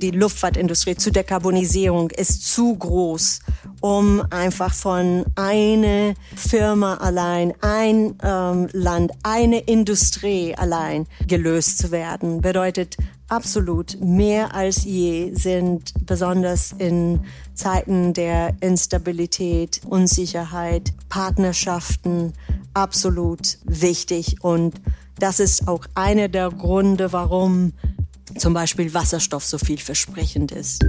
Die Luftfahrtindustrie zur Dekarbonisierung ist zu groß, um einfach von einer Firma allein, ein ähm, Land, eine Industrie allein gelöst zu werden. Bedeutet absolut mehr als je sind besonders in Zeiten der Instabilität, Unsicherheit, Partnerschaften absolut wichtig und das ist auch einer der Gründe, warum zum Beispiel Wasserstoff so vielversprechend ist.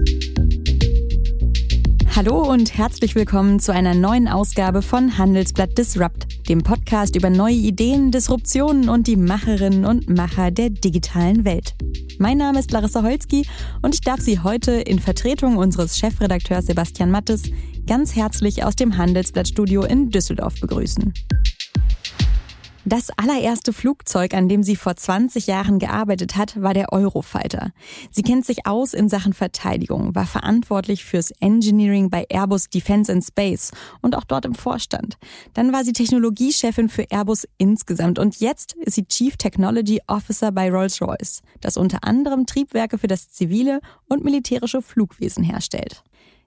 Hallo und herzlich willkommen zu einer neuen Ausgabe von Handelsblatt Disrupt, dem Podcast über neue Ideen, Disruptionen und die Macherinnen und Macher der digitalen Welt. Mein Name ist Larissa Holzki und ich darf Sie heute in Vertretung unseres Chefredakteurs Sebastian Mattes ganz herzlich aus dem Handelsblattstudio in Düsseldorf begrüßen. Das allererste Flugzeug, an dem sie vor 20 Jahren gearbeitet hat, war der Eurofighter. Sie kennt sich aus in Sachen Verteidigung, war verantwortlich fürs Engineering bei Airbus Defense and Space und auch dort im Vorstand. Dann war sie Technologiechefin für Airbus insgesamt und jetzt ist sie Chief Technology Officer bei Rolls-Royce, das unter anderem Triebwerke für das zivile und militärische Flugwesen herstellt.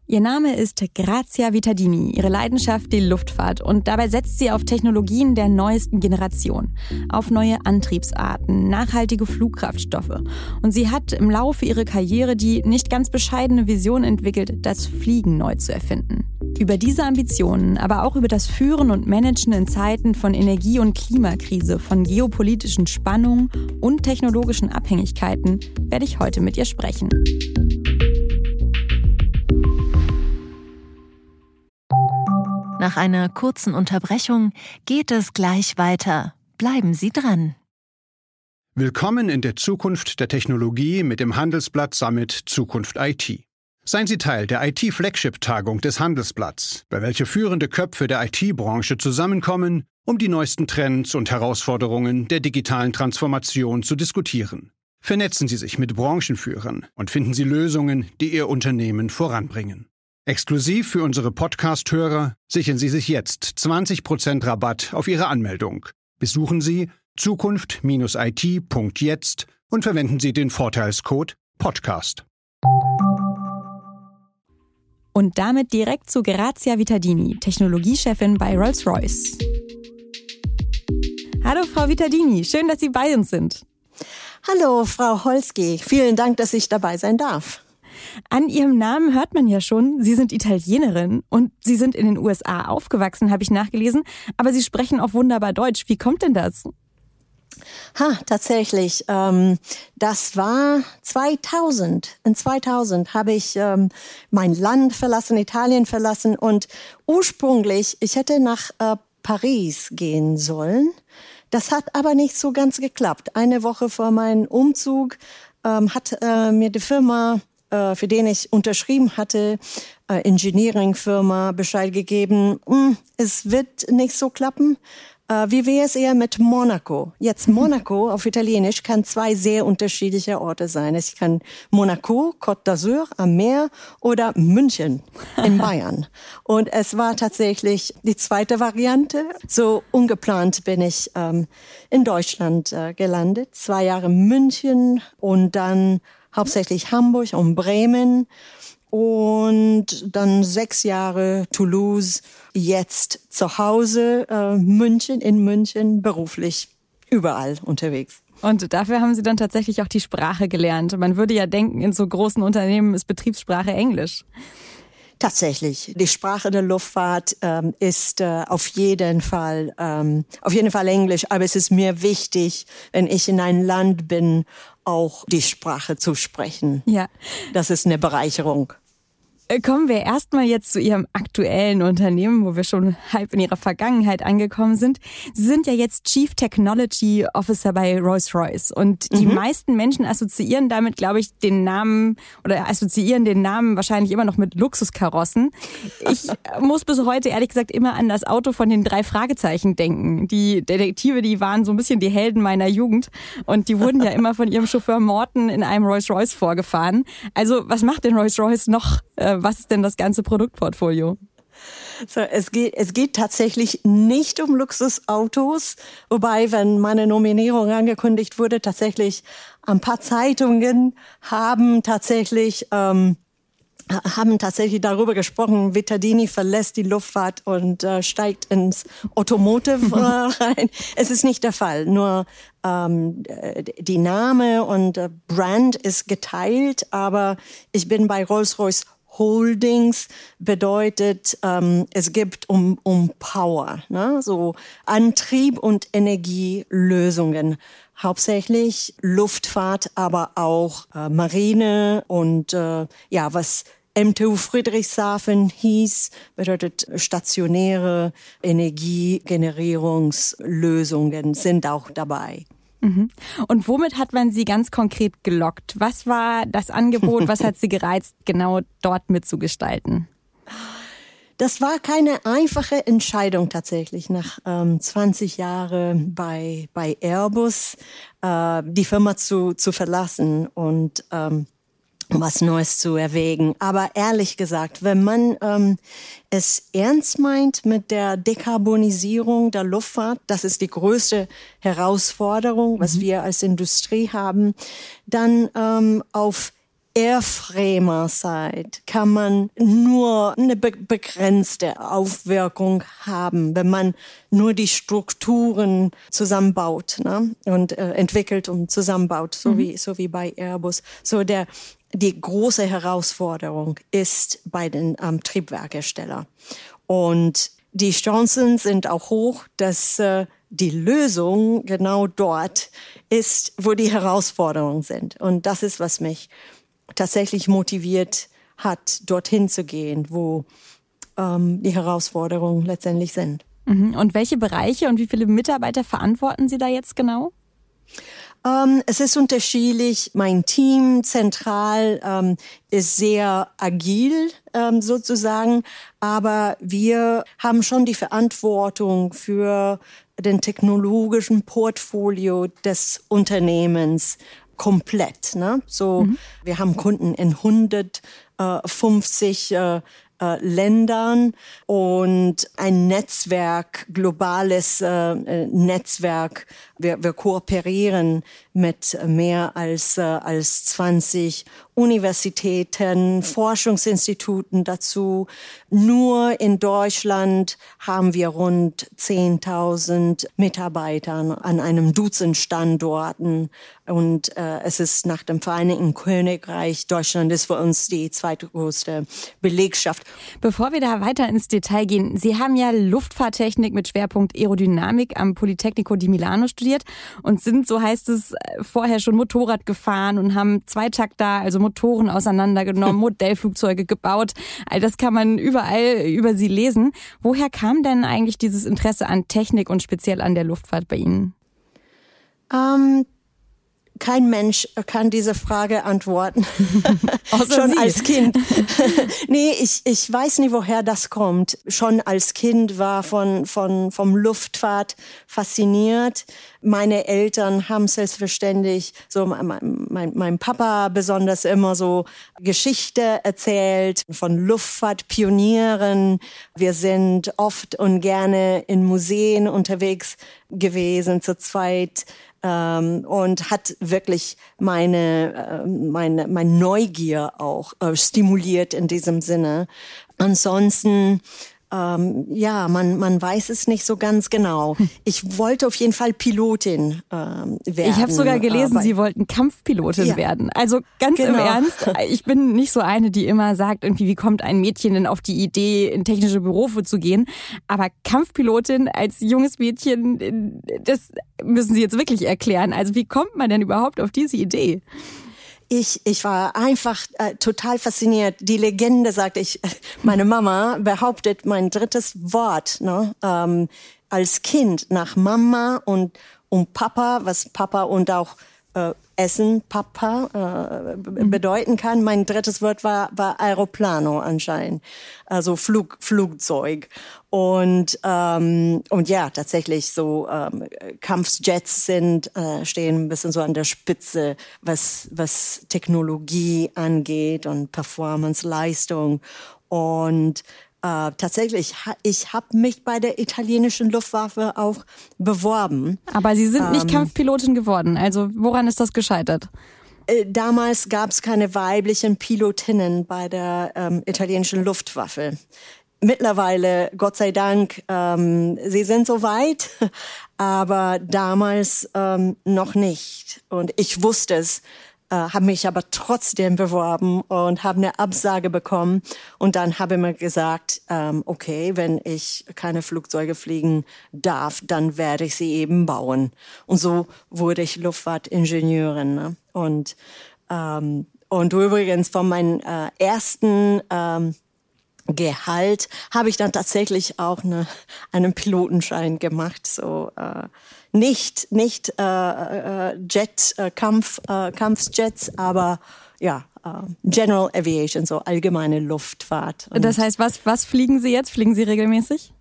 Ihr Name ist Grazia Vitadini, ihre Leidenschaft die Luftfahrt und dabei setzt sie auf Technologien der neuesten Generation, auf neue Antriebsarten, nachhaltige Flugkraftstoffe und sie hat im Laufe ihrer Karriere die nicht ganz bescheidene Vision entwickelt, das Fliegen neu zu erfinden. Über diese Ambitionen, aber auch über das Führen und Managen in Zeiten von Energie- und Klimakrise, von geopolitischen Spannungen und technologischen Abhängigkeiten werde ich heute mit ihr sprechen. Nach einer kurzen Unterbrechung geht es gleich weiter. Bleiben Sie dran. Willkommen in der Zukunft der Technologie mit dem Handelsblatt Summit Zukunft IT. Seien Sie Teil der IT-Flagship-Tagung des Handelsblatts, bei welcher führende Köpfe der IT-Branche zusammenkommen, um die neuesten Trends und Herausforderungen der digitalen Transformation zu diskutieren. Vernetzen Sie sich mit Branchenführern und finden Sie Lösungen, die Ihr Unternehmen voranbringen. Exklusiv für unsere Podcast-Hörer sichern Sie sich jetzt 20% Rabatt auf Ihre Anmeldung. Besuchen Sie zukunft-it.jetzt und verwenden Sie den Vorteilscode Podcast. Und damit direkt zu Grazia Vitadini, Technologiechefin bei Rolls-Royce. Hallo Frau Vitadini, schön, dass Sie bei uns sind. Hallo Frau Holski, vielen Dank, dass ich dabei sein darf. An Ihrem Namen hört man ja schon, Sie sind Italienerin und Sie sind in den USA aufgewachsen, habe ich nachgelesen, aber Sie sprechen auch wunderbar Deutsch. Wie kommt denn das? Ha, tatsächlich. Ähm, das war 2000. In 2000 habe ich ähm, mein Land verlassen, Italien verlassen und ursprünglich, ich hätte nach äh, Paris gehen sollen. Das hat aber nicht so ganz geklappt. Eine Woche vor meinem Umzug ähm, hat äh, mir die Firma für den ich unterschrieben hatte, äh, Engineering-Firma Bescheid gegeben, hm, es wird nicht so klappen. Äh, wie wäre es eher mit Monaco? Jetzt Monaco auf Italienisch kann zwei sehr unterschiedliche Orte sein. Es kann Monaco, Côte d'Azur am Meer oder München in Bayern. Und es war tatsächlich die zweite Variante. So ungeplant bin ich ähm, in Deutschland äh, gelandet. Zwei Jahre München und dann hauptsächlich Hamburg und Bremen und dann sechs Jahre Toulouse, jetzt zu Hause, äh, München, in München, beruflich, überall unterwegs. Und dafür haben Sie dann tatsächlich auch die Sprache gelernt. Man würde ja denken, in so großen Unternehmen ist Betriebssprache Englisch. Tatsächlich, die Sprache der Luftfahrt ähm, ist äh, auf jeden Fall ähm, auf jeden Fall Englisch, aber es ist mir wichtig, wenn ich in ein Land bin, auch die Sprache zu sprechen. Ja, das ist eine Bereicherung. Äh, kommen wir erstmal jetzt zu Ihrem aktuellen Unternehmen, wo wir schon halb in Ihrer Vergangenheit angekommen sind. Sie sind ja jetzt Chief Technology Officer bei Rolls-Royce und die mhm. meisten Menschen assoziieren damit, glaube ich, den Namen oder assoziieren den Namen wahrscheinlich immer noch mit Luxuskarossen. Ich muss bis heute ehrlich gesagt immer an das Auto von den drei Fragezeichen denken. Die Detektive, die waren so ein bisschen die Helden meiner Jugend und die wurden ja immer von ihrem Chauffeur Morton in einem Rolls-Royce vorgefahren. Also was macht denn Rolls-Royce noch? Äh, was ist denn das ganze Produktportfolio? So, es geht, es geht tatsächlich nicht um Luxusautos, wobei, wenn meine Nominierung angekündigt wurde, tatsächlich ein paar Zeitungen haben tatsächlich ähm, haben tatsächlich darüber gesprochen, Vittadini verlässt die Luftfahrt und äh, steigt ins Automotive äh, rein. Es ist nicht der Fall, nur ähm, die Name und äh, Brand ist geteilt, aber ich bin bei Rolls-Royce Holdings bedeutet, ähm, es gibt um, um Power, ne? so Antrieb und Energielösungen. Hauptsächlich Luftfahrt, aber auch äh, Marine und äh, ja, was MTU Friedrichshafen hieß, bedeutet stationäre Energiegenerierungslösungen sind auch dabei. Mhm. Und womit hat man Sie ganz konkret gelockt? Was war das Angebot? Was hat Sie gereizt, genau dort mitzugestalten? Das war keine einfache Entscheidung tatsächlich nach ähm, 20 Jahren bei, bei Airbus, äh, die Firma zu, zu verlassen und ähm, was Neues zu erwägen. Aber ehrlich gesagt, wenn man ähm, es ernst meint mit der Dekarbonisierung der Luftfahrt, das ist die größte Herausforderung, was mhm. wir als Industrie haben, dann ähm, auf Airframer-Side kann man nur eine be begrenzte Aufwirkung haben, wenn man nur die Strukturen zusammenbaut ne? und äh, entwickelt und zusammenbaut, so, mhm. wie, so wie bei Airbus. So der die große Herausforderung ist bei den ähm, Triebwerkherstellern. Und die Chancen sind auch hoch, dass äh, die Lösung genau dort ist, wo die Herausforderungen sind. Und das ist, was mich tatsächlich motiviert hat, dorthin zu gehen, wo ähm, die Herausforderungen letztendlich sind. Mhm. Und welche Bereiche und wie viele Mitarbeiter verantworten Sie da jetzt genau? Ähm, es ist unterschiedlich. Mein Team zentral ähm, ist sehr agil ähm, sozusagen, aber wir haben schon die Verantwortung für den technologischen Portfolio des Unternehmens komplett. Ne? So, mhm. wir haben Kunden in 150 äh, äh, Ländern und ein Netzwerk, globales äh, Netzwerk. Wir, wir kooperieren mit mehr als, äh, als 20 Universitäten, Forschungsinstituten dazu. Nur in Deutschland haben wir rund 10.000 Mitarbeitern an einem Dutzend Standorten. Und äh, es ist nach dem Vereinigten Königreich, Deutschland ist für uns die zweitgrößte Belegschaft. Bevor wir da weiter ins Detail gehen, Sie haben ja Luftfahrttechnik mit Schwerpunkt Aerodynamik am Politecnico di Milano studiert und sind, so heißt es, vorher schon Motorrad gefahren und haben Zweitakter, also Motoren auseinandergenommen, Modellflugzeuge gebaut. All das kann man überall über sie lesen. Woher kam denn eigentlich dieses Interesse an Technik und speziell an der Luftfahrt bei Ihnen? Ähm, kein Mensch kann diese Frage antworten. Schon Sie. als Kind. nee, ich, ich weiß nicht, woher das kommt. Schon als Kind war von, von, vom Luftfahrt fasziniert. Meine Eltern haben selbstverständlich, so mein, mein, mein Papa besonders immer so Geschichte erzählt von Luftfahrtpionieren. Wir sind oft und gerne in Museen unterwegs gewesen zu zweit ähm, und hat wirklich meine, äh, meine, meine Neugier auch äh, stimuliert in diesem Sinne. Ansonsten ähm, ja, man, man weiß es nicht so ganz genau. Hm. Ich wollte auf jeden Fall Pilotin ähm, werden. Ich habe sogar gelesen, Sie wollten Kampfpilotin ja. werden. Also ganz genau. im Ernst, ich bin nicht so eine, die immer sagt, irgendwie, wie kommt ein Mädchen denn auf die Idee, in technische Berufe zu gehen? Aber Kampfpilotin als junges Mädchen, das müssen Sie jetzt wirklich erklären. Also wie kommt man denn überhaupt auf diese Idee? Ich, ich war einfach äh, total fasziniert. Die Legende sagt, ich, meine Mama behauptet mein drittes Wort ne, ähm, als Kind nach Mama und, und Papa, was Papa und auch äh, Essen, Papa, äh, mhm. bedeuten kann. Mein drittes Wort war, war Aeroplano anscheinend, also Flug, Flugzeug. Und, ähm, und ja, tatsächlich so ähm, Kampfjets sind, äh, stehen ein bisschen so an der Spitze, was, was Technologie angeht und Performance, Leistung. Und äh, tatsächlich, ich habe mich bei der italienischen Luftwaffe auch beworben. Aber Sie sind nicht ähm, Kampfpilotin geworden. Also woran ist das gescheitert? Äh, damals gab es keine weiblichen Pilotinnen bei der ähm, italienischen Luftwaffe. Mittlerweile, Gott sei Dank, ähm, sie sind so weit, aber damals ähm, noch nicht. Und ich wusste es äh, habe mich aber trotzdem beworben und habe eine Absage bekommen. Und dann habe ich mir gesagt, ähm, okay, wenn ich keine Flugzeuge fliegen darf, dann werde ich sie eben bauen. Und so wurde ich Luftfahrtingenieurin. Ne? Und ähm, und übrigens von meinem äh, ersten ähm, Gehalt habe ich dann tatsächlich auch eine, einen Pilotenschein gemacht. So äh, nicht nicht äh, äh, Jet äh, Kampf äh, Kampfjets, aber ja äh, General Aviation, so allgemeine Luftfahrt. Und das heißt, was was fliegen Sie jetzt? Fliegen Sie regelmäßig?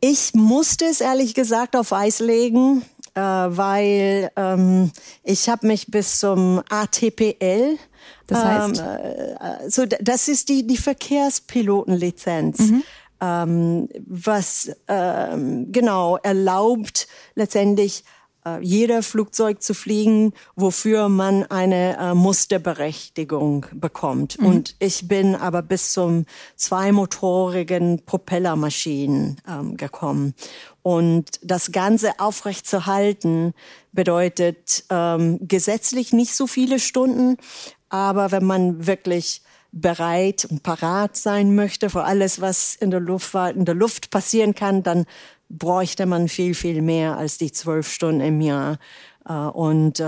Ich musste es ehrlich gesagt auf Eis legen, äh, weil ähm, ich habe mich bis zum ATPL das heißt? Ähm, äh, so, das ist die, die Verkehrspilotenlizenz. Mhm. Ähm, was ähm, genau erlaubt letztendlich äh, jeder Flugzeug zu fliegen, wofür man eine äh, Musterberechtigung bekommt. Mhm. Und ich bin aber bis zum zweimotorigen Propellermaschinen ähm, gekommen. Und das Ganze aufrechtzuerhalten bedeutet ähm, gesetzlich nicht so viele Stunden, aber wenn man wirklich bereit und parat sein möchte für alles, was in der Luft, in der Luft passieren kann, dann bräuchte man viel, viel mehr als die zwölf Stunden im Jahr. Äh, und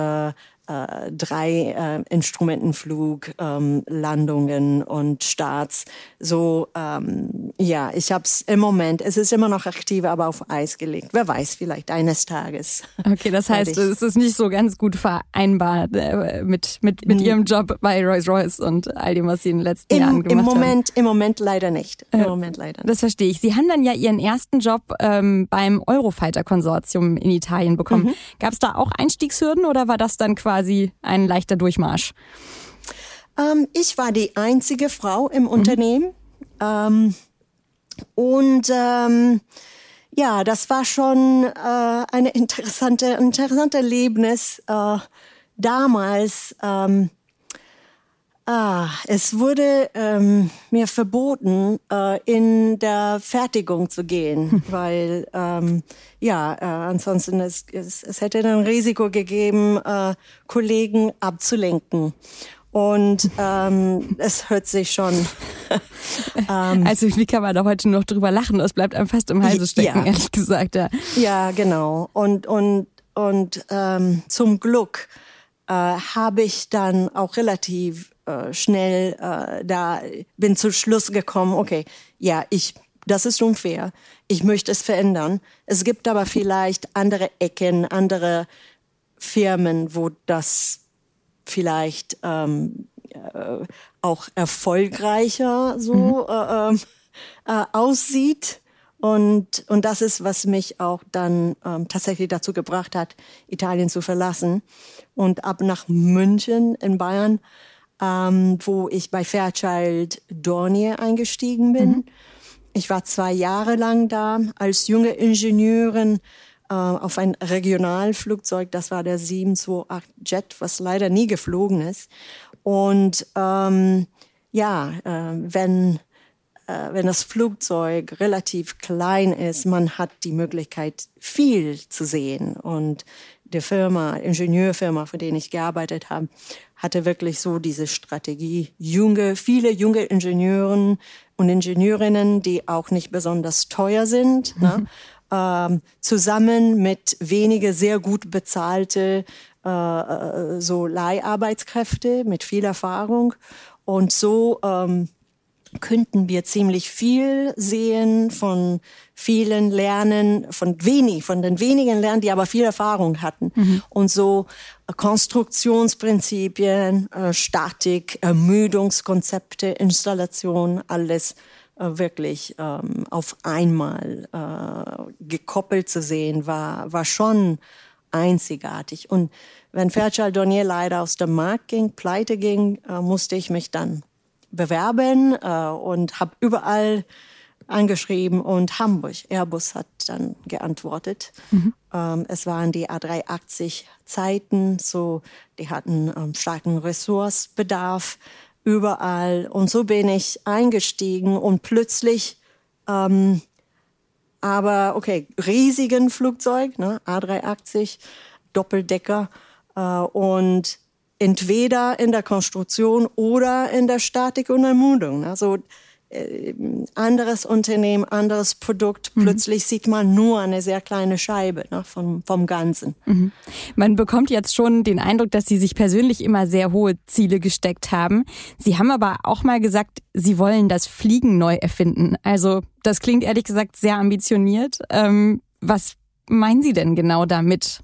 äh, drei äh, Instrumentenflug, ähm, Landungen und Starts. So, ähm, ja, ich habe es im Moment, es ist immer noch aktiv, aber auf Eis gelegt. Wer weiß, vielleicht eines Tages. Okay, das heißt, es ist nicht so ganz gut vereinbar äh, mit, mit, mit Ihrem Job bei Rolls-Royce und all dem, was Sie in den letzten Im, Jahren gemacht im Moment, haben. Im Moment leider nicht. Im äh, Moment leider nicht. Das verstehe ich. Sie haben dann ja Ihren ersten Job ähm, beim Eurofighter-Konsortium in Italien bekommen. Mhm. Gab es da auch Einstiegshürden oder war das dann quasi quasi ein leichter Durchmarsch? Ähm, ich war die einzige Frau im mhm. Unternehmen. Ähm, und ähm, ja, das war schon äh, eine interessante, interessante Erlebnis äh, damals. Ähm, Ah, es wurde ähm, mir verboten, äh, in der Fertigung zu gehen, weil ähm, ja, äh, ansonsten es, es, es hätte ein Risiko gegeben, äh, Kollegen abzulenken. Und ähm, es hört sich schon. ähm, also wie kann man da heute noch drüber lachen? Das bleibt einem fast im Halse stecken, ja. ehrlich gesagt. Ja, ja genau. Und und und ähm, zum Glück äh, habe ich dann auch relativ äh, schnell äh, da bin zu Schluss gekommen, okay, ja, ich das ist unfair. Ich möchte es verändern. Es gibt aber vielleicht andere Ecken, andere Firmen, wo das vielleicht ähm, äh, auch erfolgreicher so mhm. äh, ähm, äh, aussieht. Und, und das ist, was mich auch dann ähm, tatsächlich dazu gebracht hat, Italien zu verlassen und ab nach München in Bayern ähm, wo ich bei Fairchild Dornier eingestiegen bin. Mhm. Ich war zwei Jahre lang da als junge Ingenieurin äh, auf ein Regionalflugzeug. Das war der 728 Jet, was leider nie geflogen ist. Und ähm, ja, äh, wenn wenn das Flugzeug relativ klein ist, man hat die Möglichkeit, viel zu sehen. Und die Firma, Ingenieurfirma, für den ich gearbeitet habe, hatte wirklich so diese Strategie, junge, viele junge Ingenieuren und Ingenieurinnen, die auch nicht besonders teuer sind, mhm. ne? ähm, zusammen mit wenige sehr gut bezahlte äh, äh, so Leiharbeitskräfte mit viel Erfahrung und so ähm, könnten wir ziemlich viel sehen von vielen lernen, von wenig, von den wenigen lernen, die aber viel Erfahrung hatten. Mhm. Und so äh, Konstruktionsprinzipien, äh, Statik, Ermüdungskonzepte, Installation, alles äh, wirklich ähm, auf einmal gekoppelt zu sehen, war, war schon einzigartig. Und wenn Fairchild Dornier leider aus dem Markt ging, pleite ging, musste ich mich dann bewerben äh, und habe überall angeschrieben und Hamburg. Airbus hat dann geantwortet. Mhm. Ähm, es waren die A380 Zeiten, so die hatten ähm, starken Ressourcebedarf überall. Und so bin ich eingestiegen und plötzlich, ähm, aber okay, riesigen Flugzeug, ne, A380, Doppeldecker äh, und entweder in der Konstruktion oder in der Statik und Ermüdung. Also äh, anderes Unternehmen, anderes Produkt. Mhm. Plötzlich sieht man nur eine sehr kleine Scheibe ne, vom, vom Ganzen. Mhm. Man bekommt jetzt schon den Eindruck, dass Sie sich persönlich immer sehr hohe Ziele gesteckt haben. Sie haben aber auch mal gesagt, Sie wollen das Fliegen neu erfinden. Also das klingt ehrlich gesagt sehr ambitioniert. Ähm, was meinen Sie denn genau damit?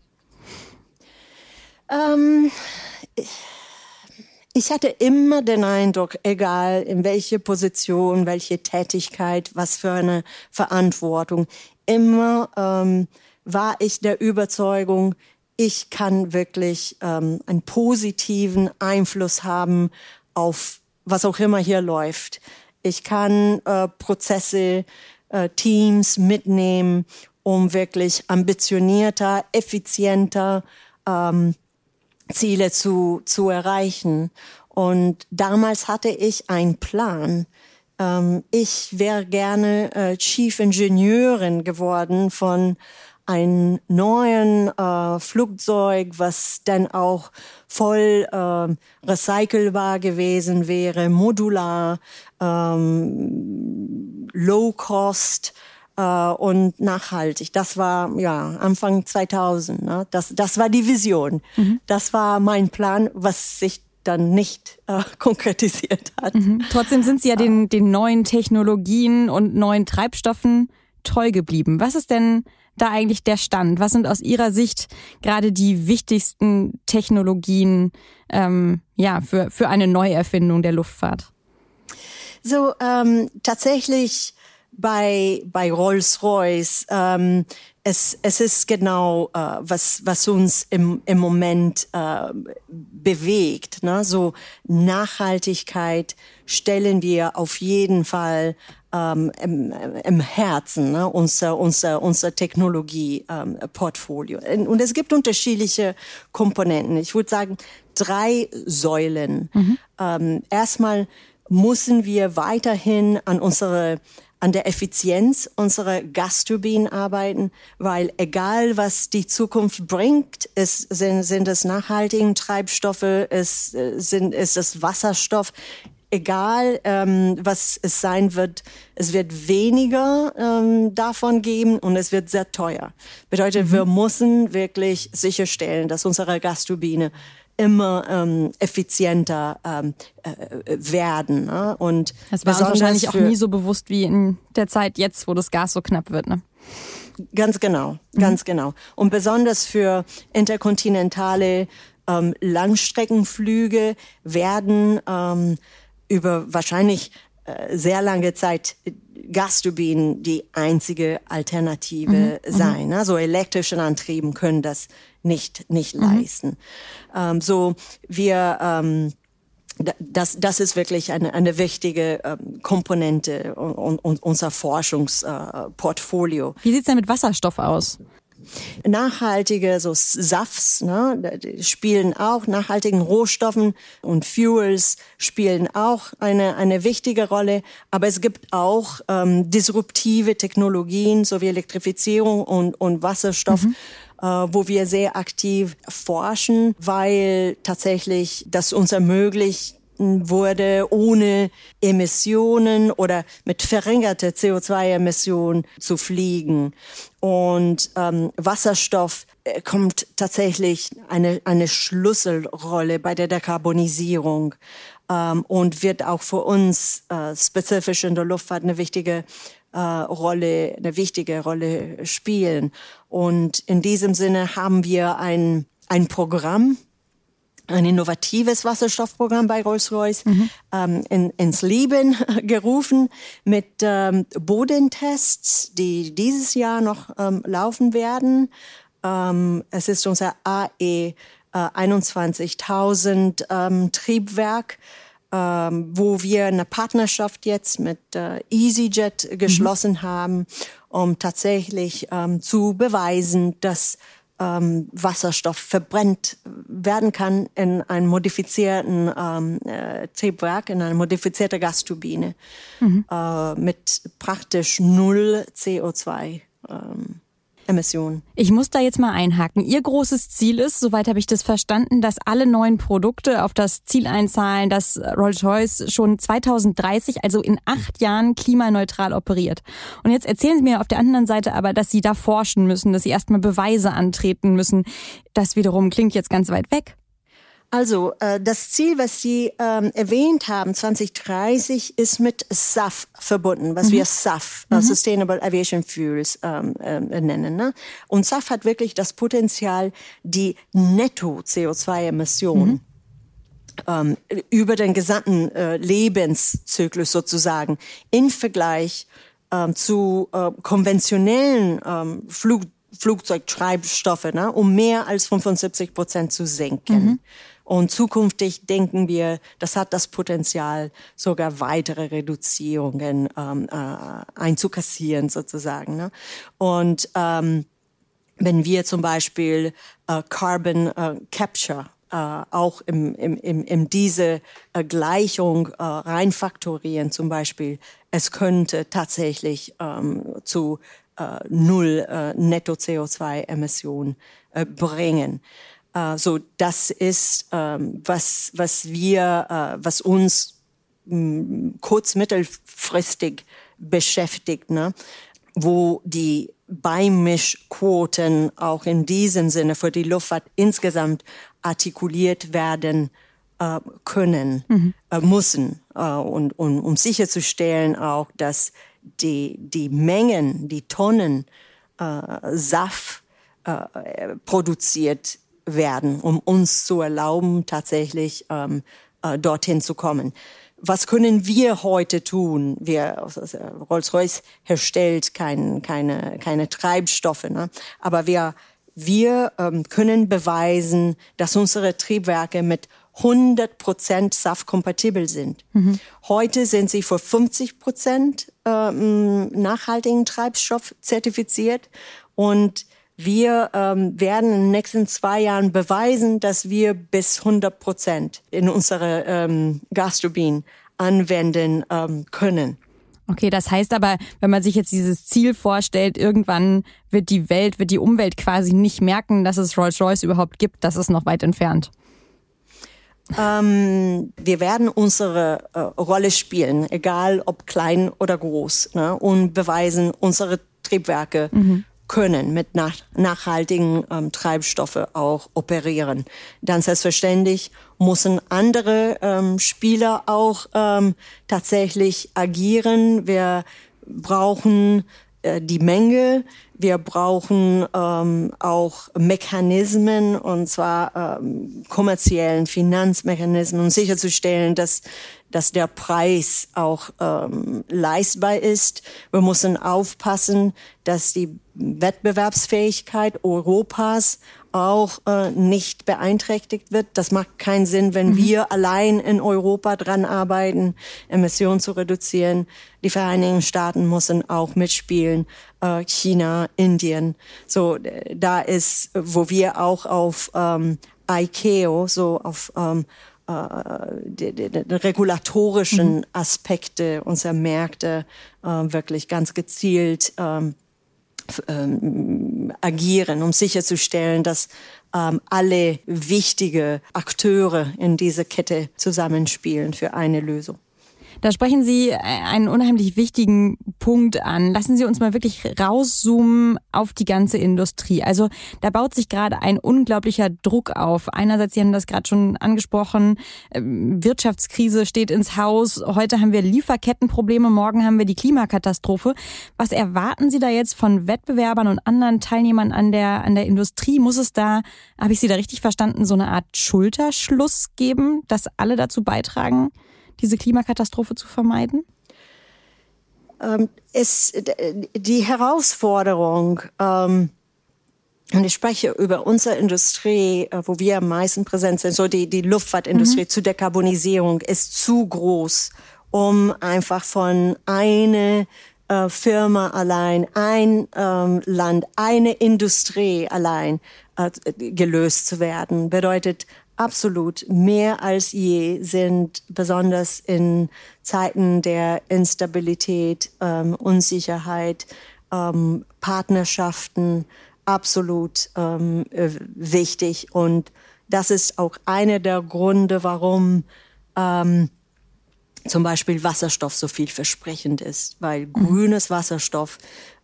Ähm, ich hatte immer den Eindruck, egal in welche Position, welche Tätigkeit, was für eine Verantwortung, immer ähm, war ich der Überzeugung, ich kann wirklich ähm, einen positiven Einfluss haben auf was auch immer hier läuft. Ich kann äh, Prozesse, äh, Teams mitnehmen, um wirklich ambitionierter, effizienter, ähm, Ziele zu, zu erreichen. Und damals hatte ich einen Plan. Ähm, ich wäre gerne äh, Chief Ingenieurin geworden von einem neuen äh, Flugzeug, was dann auch voll äh, recycelbar gewesen wäre, modular, ähm, low cost äh, und nachhaltig. Das war ja Anfang 2000. Ne? Das, das war die Vision. Mhm. Das war mein Plan, was sich dann nicht äh, konkretisiert hat. Mhm. Trotzdem sind Sie ja den, den neuen Technologien und neuen Treibstoffen treu geblieben. Was ist denn da eigentlich der Stand? Was sind aus Ihrer Sicht gerade die wichtigsten Technologien ähm, ja, für, für eine Neuerfindung der Luftfahrt? So, ähm, tatsächlich bei, bei Rolls-Royce. Ähm, es, es ist genau, äh, was, was uns im, im Moment äh, bewegt. Ne? So Nachhaltigkeit stellen wir auf jeden Fall ähm, im, im Herzen, ne? unser, unser, unser Technologie-Portfolio. Ähm, und es gibt unterschiedliche Komponenten. Ich würde sagen, drei Säulen. Mhm. Ähm, erstmal müssen wir weiterhin an unsere an der Effizienz unserer Gasturbinen arbeiten, weil egal was die Zukunft bringt, es sind, sind es nachhaltige Treibstoffe, es äh, sind, ist es Wasserstoff, egal ähm, was es sein wird, es wird weniger ähm, davon geben und es wird sehr teuer. Bedeutet, mhm. wir müssen wirklich sicherstellen, dass unsere Gasturbine immer ähm, effizienter ähm, äh, werden. Ne? Und das war uns wahrscheinlich auch nie so bewusst wie in der Zeit jetzt, wo das Gas so knapp wird. Ne? Ganz genau, mhm. ganz genau. Und besonders für interkontinentale ähm, Langstreckenflüge werden ähm, über wahrscheinlich äh, sehr lange Zeit Gasturbinen die einzige Alternative mhm. sein. Also elektrische Antrieben können das nicht, nicht mhm. leisten. Ähm, so, wir, ähm, das, das ist wirklich eine, eine wichtige ähm, Komponente un, un, unser Forschungsportfolio. Äh, Wie sieht's denn mit Wasserstoff aus? Nachhaltige so SAFs ne, spielen auch, nachhaltigen Rohstoffen und Fuels spielen auch eine, eine wichtige Rolle. Aber es gibt auch ähm, disruptive Technologien, so wie Elektrifizierung und, und Wasserstoff. Mhm wo wir sehr aktiv forschen, weil tatsächlich das uns ermöglicht, wurde, ohne Emissionen oder mit verringerter CO2-Emission zu fliegen. Und ähm, Wasserstoff äh, kommt tatsächlich eine, eine Schlüsselrolle bei der Dekarbonisierung ähm, und wird auch für uns äh, spezifisch in der Luftfahrt eine wichtige äh, Rolle, eine wichtige Rolle spielen. Und in diesem Sinne haben wir ein, ein Programm, ein innovatives Wasserstoffprogramm bei Rolls-Royce mhm. ähm, in, ins Leben gerufen mit ähm, Bodentests, die dieses Jahr noch ähm, laufen werden. Ähm, es ist unser AE äh, 21.000 ähm, Triebwerk ähm, wo wir eine Partnerschaft jetzt mit äh, EasyJet geschlossen mhm. haben, um tatsächlich ähm, zu beweisen, dass ähm, Wasserstoff verbrennt werden kann in einem modifizierten ähm, äh, Triebwerk, in einer modifizierten Gasturbine mhm. äh, mit praktisch null CO2. Ähm, Emissionen. Ich muss da jetzt mal einhaken. Ihr großes Ziel ist, soweit habe ich das verstanden, dass alle neuen Produkte auf das Ziel einzahlen, dass Rolls-Royce schon 2030, also in acht Jahren, klimaneutral operiert. Und jetzt erzählen Sie mir auf der anderen Seite aber, dass Sie da forschen müssen, dass Sie erstmal Beweise antreten müssen. Das wiederum klingt jetzt ganz weit weg. Also äh, das Ziel, was Sie ähm, erwähnt haben, 2030, ist mit SAF verbunden, was mhm. wir SAF, äh, mhm. Sustainable Aviation Fuels, ähm, äh, nennen. Ne? Und SAF hat wirklich das Potenzial, die Netto-CO2-Emissionen mhm. ähm, über den gesamten äh, Lebenszyklus sozusagen in Vergleich ähm, zu äh, konventionellen ähm, Flug Flugzeugtreibstoffe, ne, um mehr als 75 Prozent zu senken. Mhm. Und zukünftig denken wir, das hat das Potenzial, sogar weitere Reduzierungen ähm, äh, einzukassieren sozusagen. Ne? Und ähm, wenn wir zum Beispiel äh, Carbon äh, Capture äh, auch im, im, im, in diese äh, Gleichung äh, reinfaktorieren, zum Beispiel, es könnte tatsächlich ähm, zu äh, null äh, Netto CO2-Emissionen äh, bringen. Uh, so das ist ähm, was was wir äh, was uns mh, kurz mittelfristig beschäftigt, ne? wo die Beimischquoten auch in diesem Sinne für die Luftfahrt insgesamt artikuliert werden äh, können, mhm. äh, müssen, äh, und, und um sicherzustellen auch, dass die, die Mengen, die Tonnen Saft produziert werden, um uns zu erlauben, tatsächlich ähm, äh, dorthin zu kommen. Was können wir heute tun? Wir, also Rolls-Royce herstellt kein, keine, keine Treibstoffe, ne? aber wir, wir ähm, können beweisen, dass unsere Triebwerke mit 100 Prozent SAF-kompatibel sind. Mhm. Heute sind sie für 50 Prozent ähm, nachhaltigen Treibstoff zertifiziert und wir ähm, werden in den nächsten zwei Jahren beweisen, dass wir bis 100 Prozent in unsere ähm, Gasturbinen anwenden ähm, können. Okay, das heißt aber, wenn man sich jetzt dieses Ziel vorstellt, irgendwann wird die Welt, wird die Umwelt quasi nicht merken, dass es Rolls-Royce überhaupt gibt. Das ist noch weit entfernt. Ähm, wir werden unsere äh, Rolle spielen, egal ob klein oder groß, ne, und beweisen unsere Triebwerke mhm können mit nach, nachhaltigen ähm, Treibstoffe auch operieren. Dann selbstverständlich müssen andere ähm, Spieler auch ähm, tatsächlich agieren. Wir brauchen äh, die Menge, wir brauchen ähm, auch Mechanismen, und zwar ähm, kommerziellen Finanzmechanismen, um sicherzustellen, dass dass der Preis auch ähm, leistbar ist. Wir müssen aufpassen, dass die Wettbewerbsfähigkeit Europas auch äh, nicht beeinträchtigt wird. Das macht keinen Sinn, wenn mhm. wir allein in Europa dran arbeiten, Emissionen zu reduzieren. Die Vereinigten Staaten müssen auch mitspielen, äh, China, Indien. So, da ist, wo wir auch auf ähm, ICAO, so auf ähm, äh, die, die, die regulatorischen mhm. Aspekte unserer Märkte äh, wirklich ganz gezielt ähm, ähm, agieren, um sicherzustellen, dass ähm, alle wichtige Akteure in dieser Kette zusammenspielen für eine Lösung. Da sprechen Sie äh, einen unheimlich wichtigen Punkt an. Lassen Sie uns mal wirklich rauszoomen auf die ganze Industrie. Also da baut sich gerade ein unglaublicher Druck auf. Einerseits, Sie haben das gerade schon angesprochen, ähm, Wirtschaftskrise steht ins Haus. Heute haben wir Lieferkettenprobleme, morgen haben wir die Klimakatastrophe. Was erwarten Sie da jetzt von Wettbewerbern und anderen Teilnehmern an der, an der Industrie? Muss es da, habe ich Sie da richtig verstanden, so eine Art Schulterschluss geben, dass alle dazu beitragen? Diese Klimakatastrophe zu vermeiden? Ähm, es, die Herausforderung ähm, und ich spreche über unsere Industrie, äh, wo wir am meisten präsent sind, so die, die Luftfahrtindustrie mhm. zur Dekarbonisierung ist zu groß, um einfach von einer äh, Firma allein, ein ähm, Land, eine Industrie allein äh, gelöst zu werden. Bedeutet absolut mehr als je sind besonders in Zeiten der Instabilität, ähm, Unsicherheit, ähm, Partnerschaften absolut ähm, äh, wichtig und das ist auch einer der Gründe, warum ähm, zum Beispiel Wasserstoff so vielversprechend ist, weil mhm. grünes Wasserstoff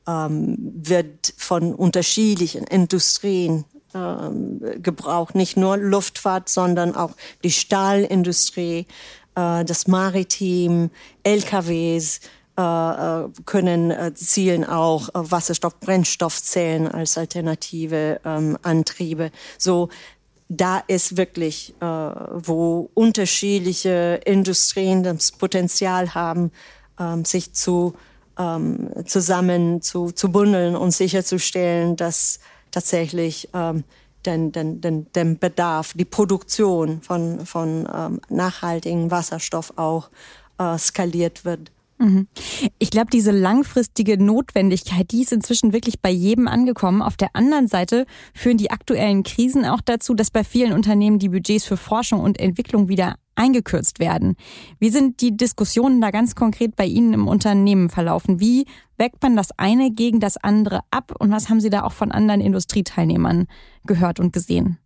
ähm, wird von unterschiedlichen Industrien ähm, gebraucht, nicht nur Luftfahrt, sondern auch die Stahlindustrie, äh, das Maritim, LKWs äh, äh, können zielen auch Wasserstoff, Brennstoffzellen als alternative ähm, Antriebe. So da ist wirklich, wo unterschiedliche Industrien das Potenzial haben, ähm, sich zu zusammen zu, zu bundeln und sicherzustellen, dass tatsächlich ähm, den, den, den, den Bedarf, die Produktion von, von ähm, nachhaltigem Wasserstoff auch äh, skaliert wird. Mhm. Ich glaube, diese langfristige Notwendigkeit, die ist inzwischen wirklich bei jedem angekommen. Auf der anderen Seite führen die aktuellen Krisen auch dazu, dass bei vielen Unternehmen die Budgets für Forschung und Entwicklung wieder eingekürzt werden. Wie sind die Diskussionen da ganz konkret bei Ihnen im Unternehmen verlaufen? Wie wägt man das eine gegen das andere ab und was haben Sie da auch von anderen Industrieteilnehmern gehört und gesehen?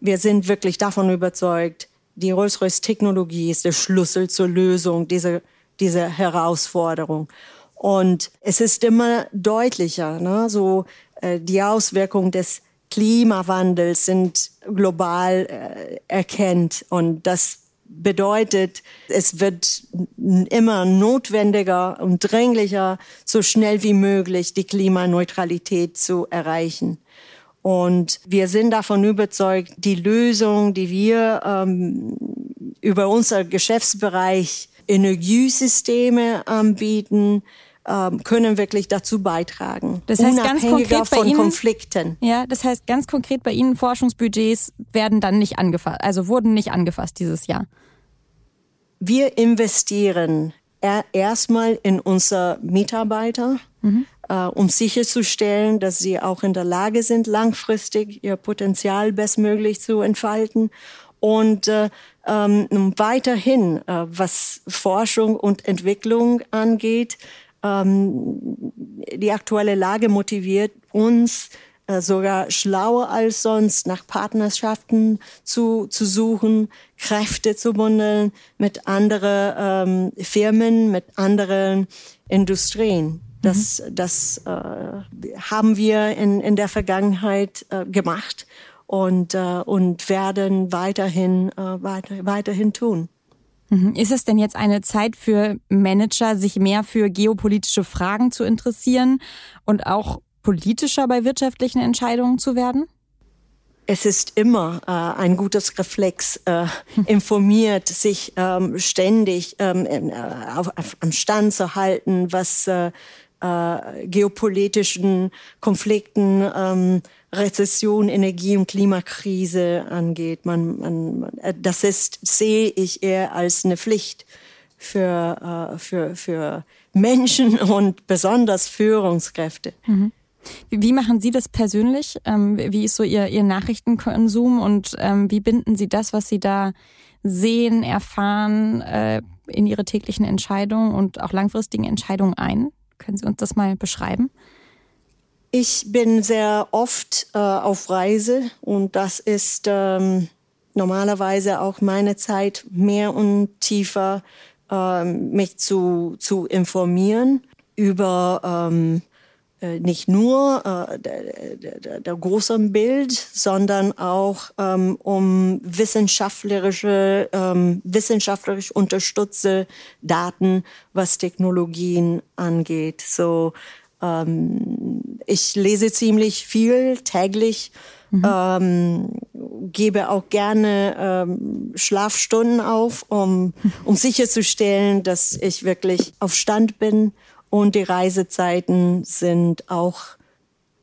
Wir sind wirklich davon überzeugt, die Rolls-Royce-Technologie ist der Schlüssel zur Lösung dieser diese Herausforderung. Und es ist immer deutlicher, ne? so äh, die Auswirkungen des Klimawandels sind global äh, erkennt und das bedeutet, es wird immer notwendiger und dringlicher, so schnell wie möglich die Klimaneutralität zu erreichen. Und wir sind davon überzeugt, die Lösung, die wir ähm, über unser Geschäftsbereich Energiesysteme anbieten, ähm, können wirklich dazu beitragen. Das heißt ganz konkret bei Ihnen, Konflikten. Ja, das heißt ganz konkret bei Ihnen Forschungsbudgets werden dann nicht angefasst, also wurden nicht angefasst dieses Jahr. Wir investieren erstmal in unsere Mitarbeiter, mhm. äh, um sicherzustellen, dass sie auch in der Lage sind, langfristig ihr Potenzial bestmöglich zu entfalten und äh, ähm, weiterhin, äh, was Forschung und Entwicklung angeht, ähm, die aktuelle Lage motiviert uns äh, sogar schlauer als sonst nach Partnerschaften zu, zu suchen, Kräfte zu bundeln mit anderen ähm, Firmen, mit anderen Industrien. Das, mhm. das äh, haben wir in, in der Vergangenheit äh, gemacht und, äh, und werden weiterhin, äh, weiter, weiterhin tun. Mhm. Ist es denn jetzt eine Zeit für Manager, sich mehr für geopolitische Fragen zu interessieren und auch politischer bei wirtschaftlichen Entscheidungen zu werden? es ist immer äh, ein gutes Reflex, äh, informiert, sich ähm, ständig ähm, äh, auf, auf, am Stand zu halten, was äh, äh, geopolitischen Konflikten ähm, Rezession, Energie- und Klimakrise angeht. Man, man, äh, das ist, sehe ich eher als eine Pflicht für, äh, für, für Menschen und besonders Führungskräfte. Mhm. Wie machen Sie das persönlich? Ähm, wie ist so Ihr, Ihr Nachrichtenkonsum und ähm, wie binden Sie das, was Sie da sehen, erfahren, äh, in Ihre täglichen Entscheidungen und auch langfristigen Entscheidungen ein? Können Sie uns das mal beschreiben? Ich bin sehr oft äh, auf Reise und das ist ähm, normalerweise auch meine Zeit, mehr und tiefer ähm, mich zu, zu informieren über ähm, äh, nicht nur äh, der, der, der großen Bild, sondern auch ähm, um wissenschaftlerische, ähm, wissenschaftlich unterstützte Daten, was Technologien angeht. So ähm, ich lese ziemlich viel täglich, mhm. ähm, gebe auch gerne ähm, Schlafstunden auf, um, um sicherzustellen, dass ich wirklich auf Stand bin. Und die Reisezeiten sind auch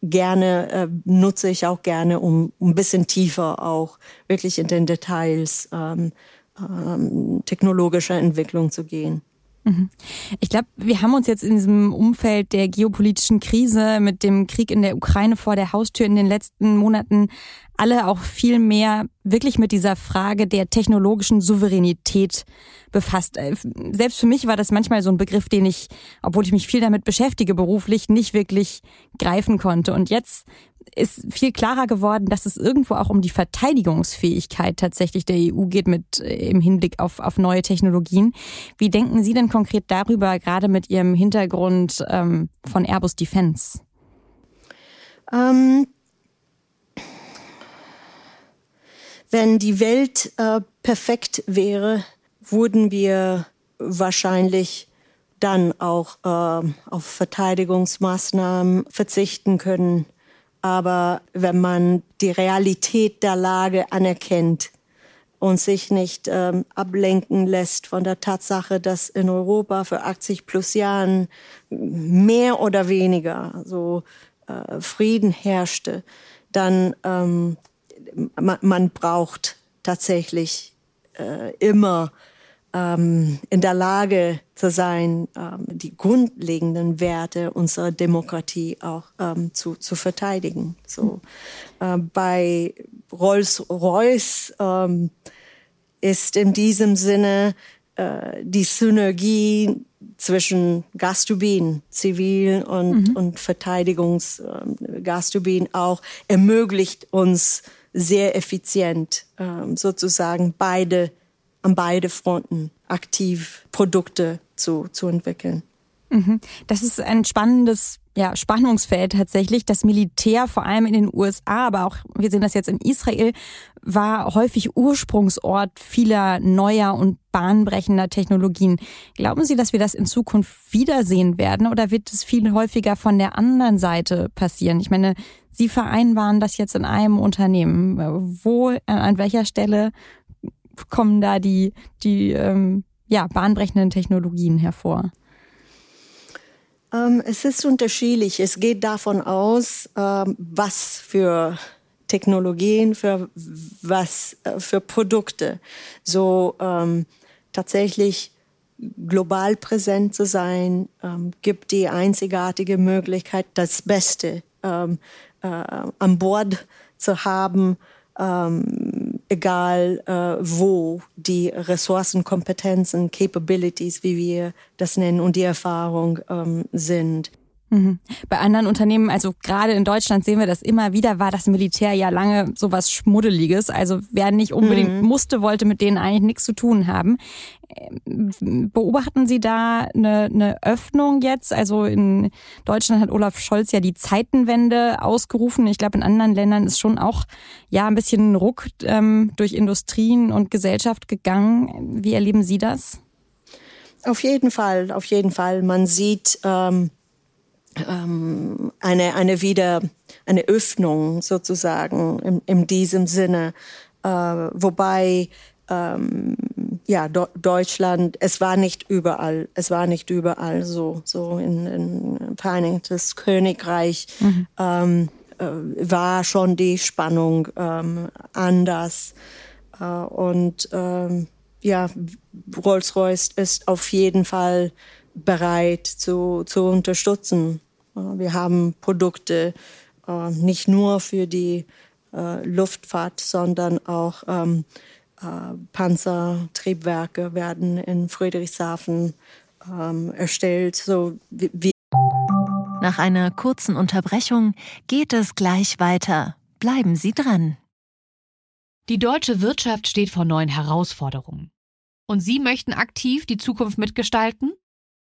gerne, äh, nutze ich auch gerne, um, um ein bisschen tiefer auch wirklich in den Details ähm, ähm, technologischer Entwicklung zu gehen. Mhm. Ich glaube, wir haben uns jetzt in diesem Umfeld der geopolitischen Krise mit dem Krieg in der Ukraine vor der Haustür in den letzten Monaten alle auch viel mehr wirklich mit dieser Frage der technologischen Souveränität befasst. Äh, selbst für mich war das manchmal so ein Begriff, den ich, obwohl ich mich viel damit beschäftige beruflich, nicht wirklich greifen konnte. Und jetzt ist viel klarer geworden, dass es irgendwo auch um die Verteidigungsfähigkeit tatsächlich der EU geht mit äh, im Hinblick auf, auf neue Technologien. Wie denken Sie denn konkret darüber, gerade mit Ihrem Hintergrund ähm, von Airbus Defense? Ähm, wenn die Welt äh, perfekt wäre, würden wir wahrscheinlich dann auch äh, auf Verteidigungsmaßnahmen verzichten können. Aber wenn man die Realität der Lage anerkennt und sich nicht ähm, ablenken lässt von der Tatsache, dass in Europa für 80 plus Jahren mehr oder weniger so äh, Frieden herrschte, dann ähm, man, man braucht tatsächlich äh, immer ähm, in der Lage zu sein, ähm, die grundlegenden Werte unserer Demokratie auch ähm, zu, zu verteidigen. So, äh, bei Rolls-Royce ähm, ist in diesem Sinne äh, die Synergie zwischen Gasturbinen, Zivil- und, mhm. und Verteidigungsgasturbinen auch ermöglicht uns sehr effizient ähm, sozusagen beide an beide Fronten aktiv Produkte zu, zu entwickeln. Mhm. Das ist ein spannendes ja, Spannungsfeld tatsächlich. Das Militär, vor allem in den USA, aber auch, wir sehen das jetzt in Israel, war häufig Ursprungsort vieler neuer und bahnbrechender Technologien. Glauben Sie, dass wir das in Zukunft wiedersehen werden oder wird es viel häufiger von der anderen Seite passieren? Ich meine, Sie vereinbaren das jetzt in einem Unternehmen. Wo, an welcher Stelle kommen da die, die ähm, ja, bahnbrechenden Technologien hervor? Ähm, es ist unterschiedlich. Es geht davon aus, ähm, was für Technologien, für was äh, für Produkte. So ähm, tatsächlich global präsent zu sein, ähm, gibt die einzigartige Möglichkeit, das Beste ähm, äh, an Bord zu haben ähm, egal äh, wo die Ressourcen, Kompetenzen, Capabilities, wie wir das nennen, und die Erfahrung ähm, sind. Mhm. Bei anderen Unternehmen, also gerade in Deutschland sehen wir das immer wieder, war das Militär ja lange sowas Schmuddeliges. Also wer nicht unbedingt mhm. musste, wollte mit denen eigentlich nichts zu tun haben. Ähm, beobachten Sie da eine, eine Öffnung jetzt? Also in Deutschland hat Olaf Scholz ja die Zeitenwende ausgerufen. Ich glaube, in anderen Ländern ist schon auch ja ein bisschen Ruck ähm, durch Industrien und Gesellschaft gegangen. Wie erleben Sie das? Auf jeden Fall, auf jeden Fall. Man sieht ähm ähm, eine, eine wieder, eine Öffnung sozusagen in, in diesem Sinne, äh, wobei ähm, ja, Do Deutschland, es war nicht überall, es war nicht überall so, so in, in Vereinigtes Königreich mhm. ähm, äh, war schon die Spannung ähm, anders äh, und ähm, ja, Rolls-Royce ist auf jeden Fall bereit zu, zu unterstützen. Äh, wir haben Produkte äh, nicht nur für die äh, Luftfahrt, sondern auch ähm, Panzertriebwerke werden in Friedrichshafen ähm, erstellt. So, wie Nach einer kurzen Unterbrechung geht es gleich weiter. Bleiben Sie dran. Die deutsche Wirtschaft steht vor neuen Herausforderungen. Und Sie möchten aktiv die Zukunft mitgestalten?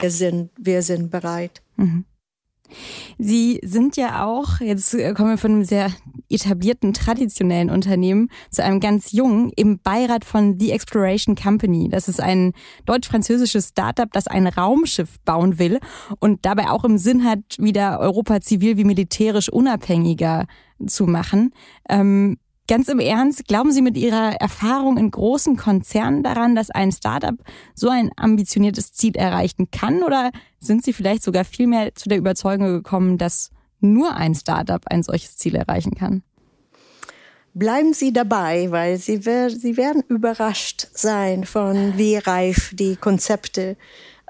wir sind, wir sind bereit. Mhm. Sie sind ja auch, jetzt kommen wir von einem sehr etablierten, traditionellen Unternehmen zu einem ganz jungen, im Beirat von The Exploration Company. Das ist ein deutsch-französisches Startup, das ein Raumschiff bauen will und dabei auch im Sinn hat, wieder Europa zivil wie militärisch unabhängiger zu machen. Ähm, Ganz im Ernst, glauben Sie mit Ihrer Erfahrung in großen Konzernen daran, dass ein Startup so ein ambitioniertes Ziel erreichen kann? Oder sind Sie vielleicht sogar vielmehr zu der Überzeugung gekommen, dass nur ein Startup ein solches Ziel erreichen kann? Bleiben Sie dabei, weil Sie, Sie werden überrascht sein von wie reif die Konzepte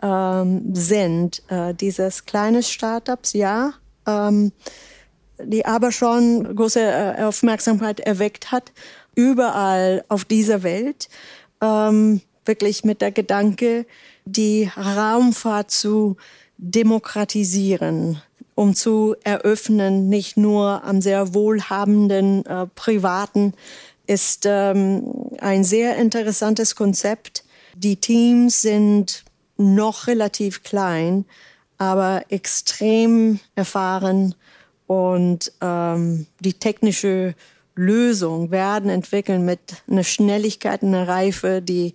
ähm, sind. Äh, dieses kleine Startups, ja. Ähm, die aber schon große äh, Aufmerksamkeit erweckt hat, überall auf dieser Welt, ähm, wirklich mit der Gedanke, die Raumfahrt zu demokratisieren, um zu eröffnen, nicht nur am sehr wohlhabenden äh, Privaten, ist ähm, ein sehr interessantes Konzept. Die Teams sind noch relativ klein, aber extrem erfahren und ähm, die technische Lösung werden entwickeln mit einer Schnelligkeit, einer Reife, die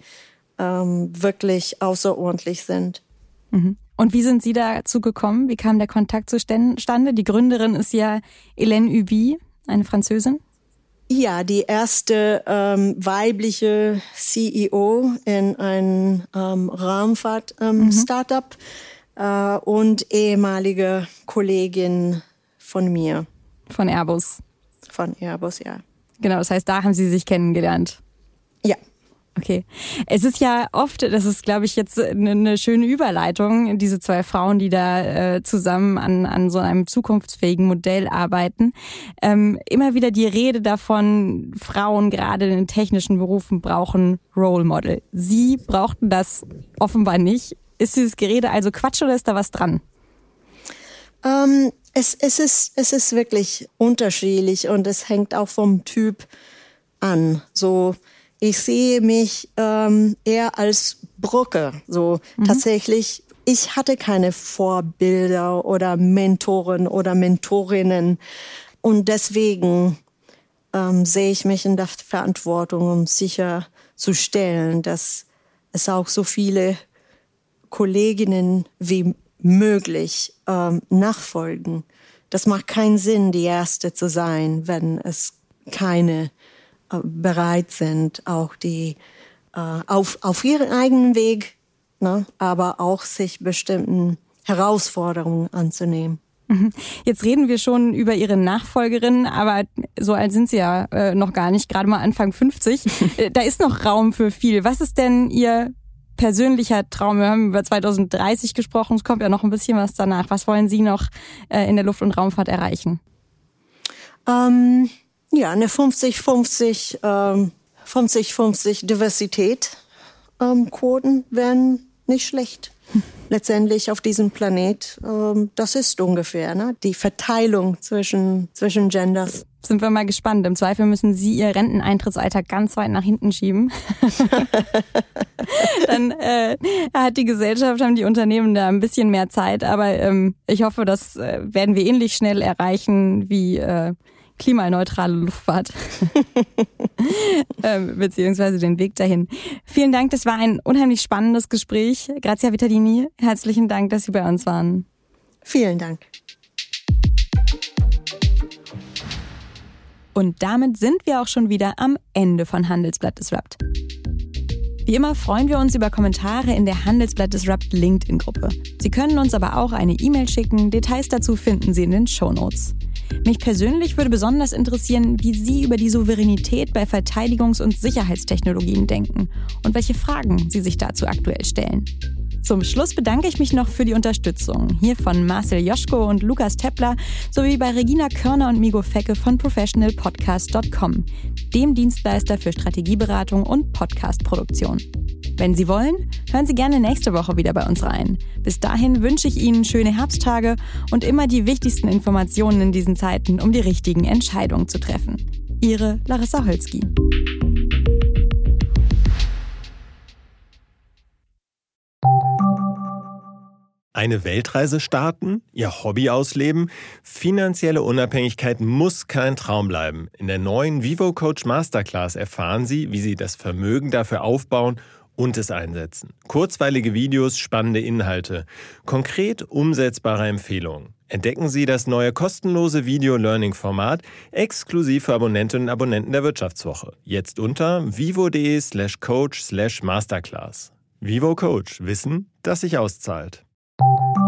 ähm, wirklich außerordentlich sind. Mhm. Und wie sind Sie dazu gekommen? Wie kam der Kontakt zustande? Die Gründerin ist ja Hélène Ubi, eine Französin. Ja, die erste ähm, weibliche CEO in einem ähm, Raumfahrt-Startup ähm, mhm. äh, und ehemalige Kollegin von mir. Von Airbus. Von Airbus, ja. Genau, das heißt, da haben Sie sich kennengelernt. Ja. Okay. Es ist ja oft, das ist, glaube ich, jetzt eine, schöne Überleitung, diese zwei Frauen, die da äh, zusammen an, an so einem zukunftsfähigen Modell arbeiten. Ähm, immer wieder die Rede davon, Frauen gerade in den technischen Berufen brauchen Role Model. Sie brauchten das offenbar nicht. Ist dieses Gerede also Quatsch oder ist da was dran? Ähm, es, es, ist, es ist wirklich unterschiedlich und es hängt auch vom Typ an. So, ich sehe mich ähm, eher als Brücke. So mhm. tatsächlich, ich hatte keine Vorbilder oder Mentoren oder Mentorinnen und deswegen ähm, sehe ich mich in der Verantwortung, um sicherzustellen, dass es auch so viele Kolleginnen wie möglich ähm, nachfolgen. Das macht keinen Sinn, die Erste zu sein, wenn es keine äh, bereit sind, auch die äh, auf, auf ihren eigenen Weg, ne, aber auch sich bestimmten Herausforderungen anzunehmen. Mhm. Jetzt reden wir schon über Ihre Nachfolgerin, aber so alt sind Sie ja äh, noch gar nicht, gerade mal Anfang 50. Äh, da ist noch Raum für viel. Was ist denn Ihr persönlicher Traum? Wir haben über 2030 gesprochen, es kommt ja noch ein bisschen was danach. Was wollen Sie noch äh, in der Luft- und Raumfahrt erreichen? Ähm, ja, eine 50-50 ähm, 50-50 Diversität ähm, Quoten wären nicht schlecht. Letztendlich auf diesem Planet, ähm, das ist ungefähr ne? die Verteilung zwischen, zwischen Genders sind wir mal gespannt. Im Zweifel müssen Sie Ihr Renteneintrittsalter ganz weit nach hinten schieben. Dann äh, hat die Gesellschaft, haben die Unternehmen da ein bisschen mehr Zeit. Aber ähm, ich hoffe, das äh, werden wir ähnlich schnell erreichen wie äh, klimaneutrale Luftfahrt. ähm, beziehungsweise den Weg dahin. Vielen Dank, das war ein unheimlich spannendes Gespräch. Grazia Vittadini, herzlichen Dank, dass Sie bei uns waren. Vielen Dank. Und damit sind wir auch schon wieder am Ende von Handelsblatt Disrupt. Wie immer freuen wir uns über Kommentare in der Handelsblatt Disrupt LinkedIn-Gruppe. Sie können uns aber auch eine E-Mail schicken. Details dazu finden Sie in den Show Notes. Mich persönlich würde besonders interessieren, wie Sie über die Souveränität bei Verteidigungs- und Sicherheitstechnologien denken und welche Fragen Sie sich dazu aktuell stellen. Zum Schluss bedanke ich mich noch für die Unterstützung. Hier von Marcel Joschko und Lukas Teppler sowie bei Regina Körner und Migo Fecke von professionalpodcast.com, dem Dienstleister für Strategieberatung und Podcastproduktion. Wenn Sie wollen, hören Sie gerne nächste Woche wieder bei uns rein. Bis dahin wünsche ich Ihnen schöne Herbsttage und immer die wichtigsten Informationen in diesen Zeiten, um die richtigen Entscheidungen zu treffen. Ihre Larissa Holzki. Eine Weltreise starten? Ihr Hobby ausleben? Finanzielle Unabhängigkeit muss kein Traum bleiben. In der neuen Vivo Coach Masterclass erfahren Sie, wie Sie das Vermögen dafür aufbauen und es einsetzen. Kurzweilige Videos, spannende Inhalte, konkret umsetzbare Empfehlungen. Entdecken Sie das neue kostenlose Video-Learning-Format exklusiv für Abonnentinnen und Abonnenten der Wirtschaftswoche. Jetzt unter vivo.de slash coach slash masterclass. Vivo Coach. Wissen, das sich auszahlt. you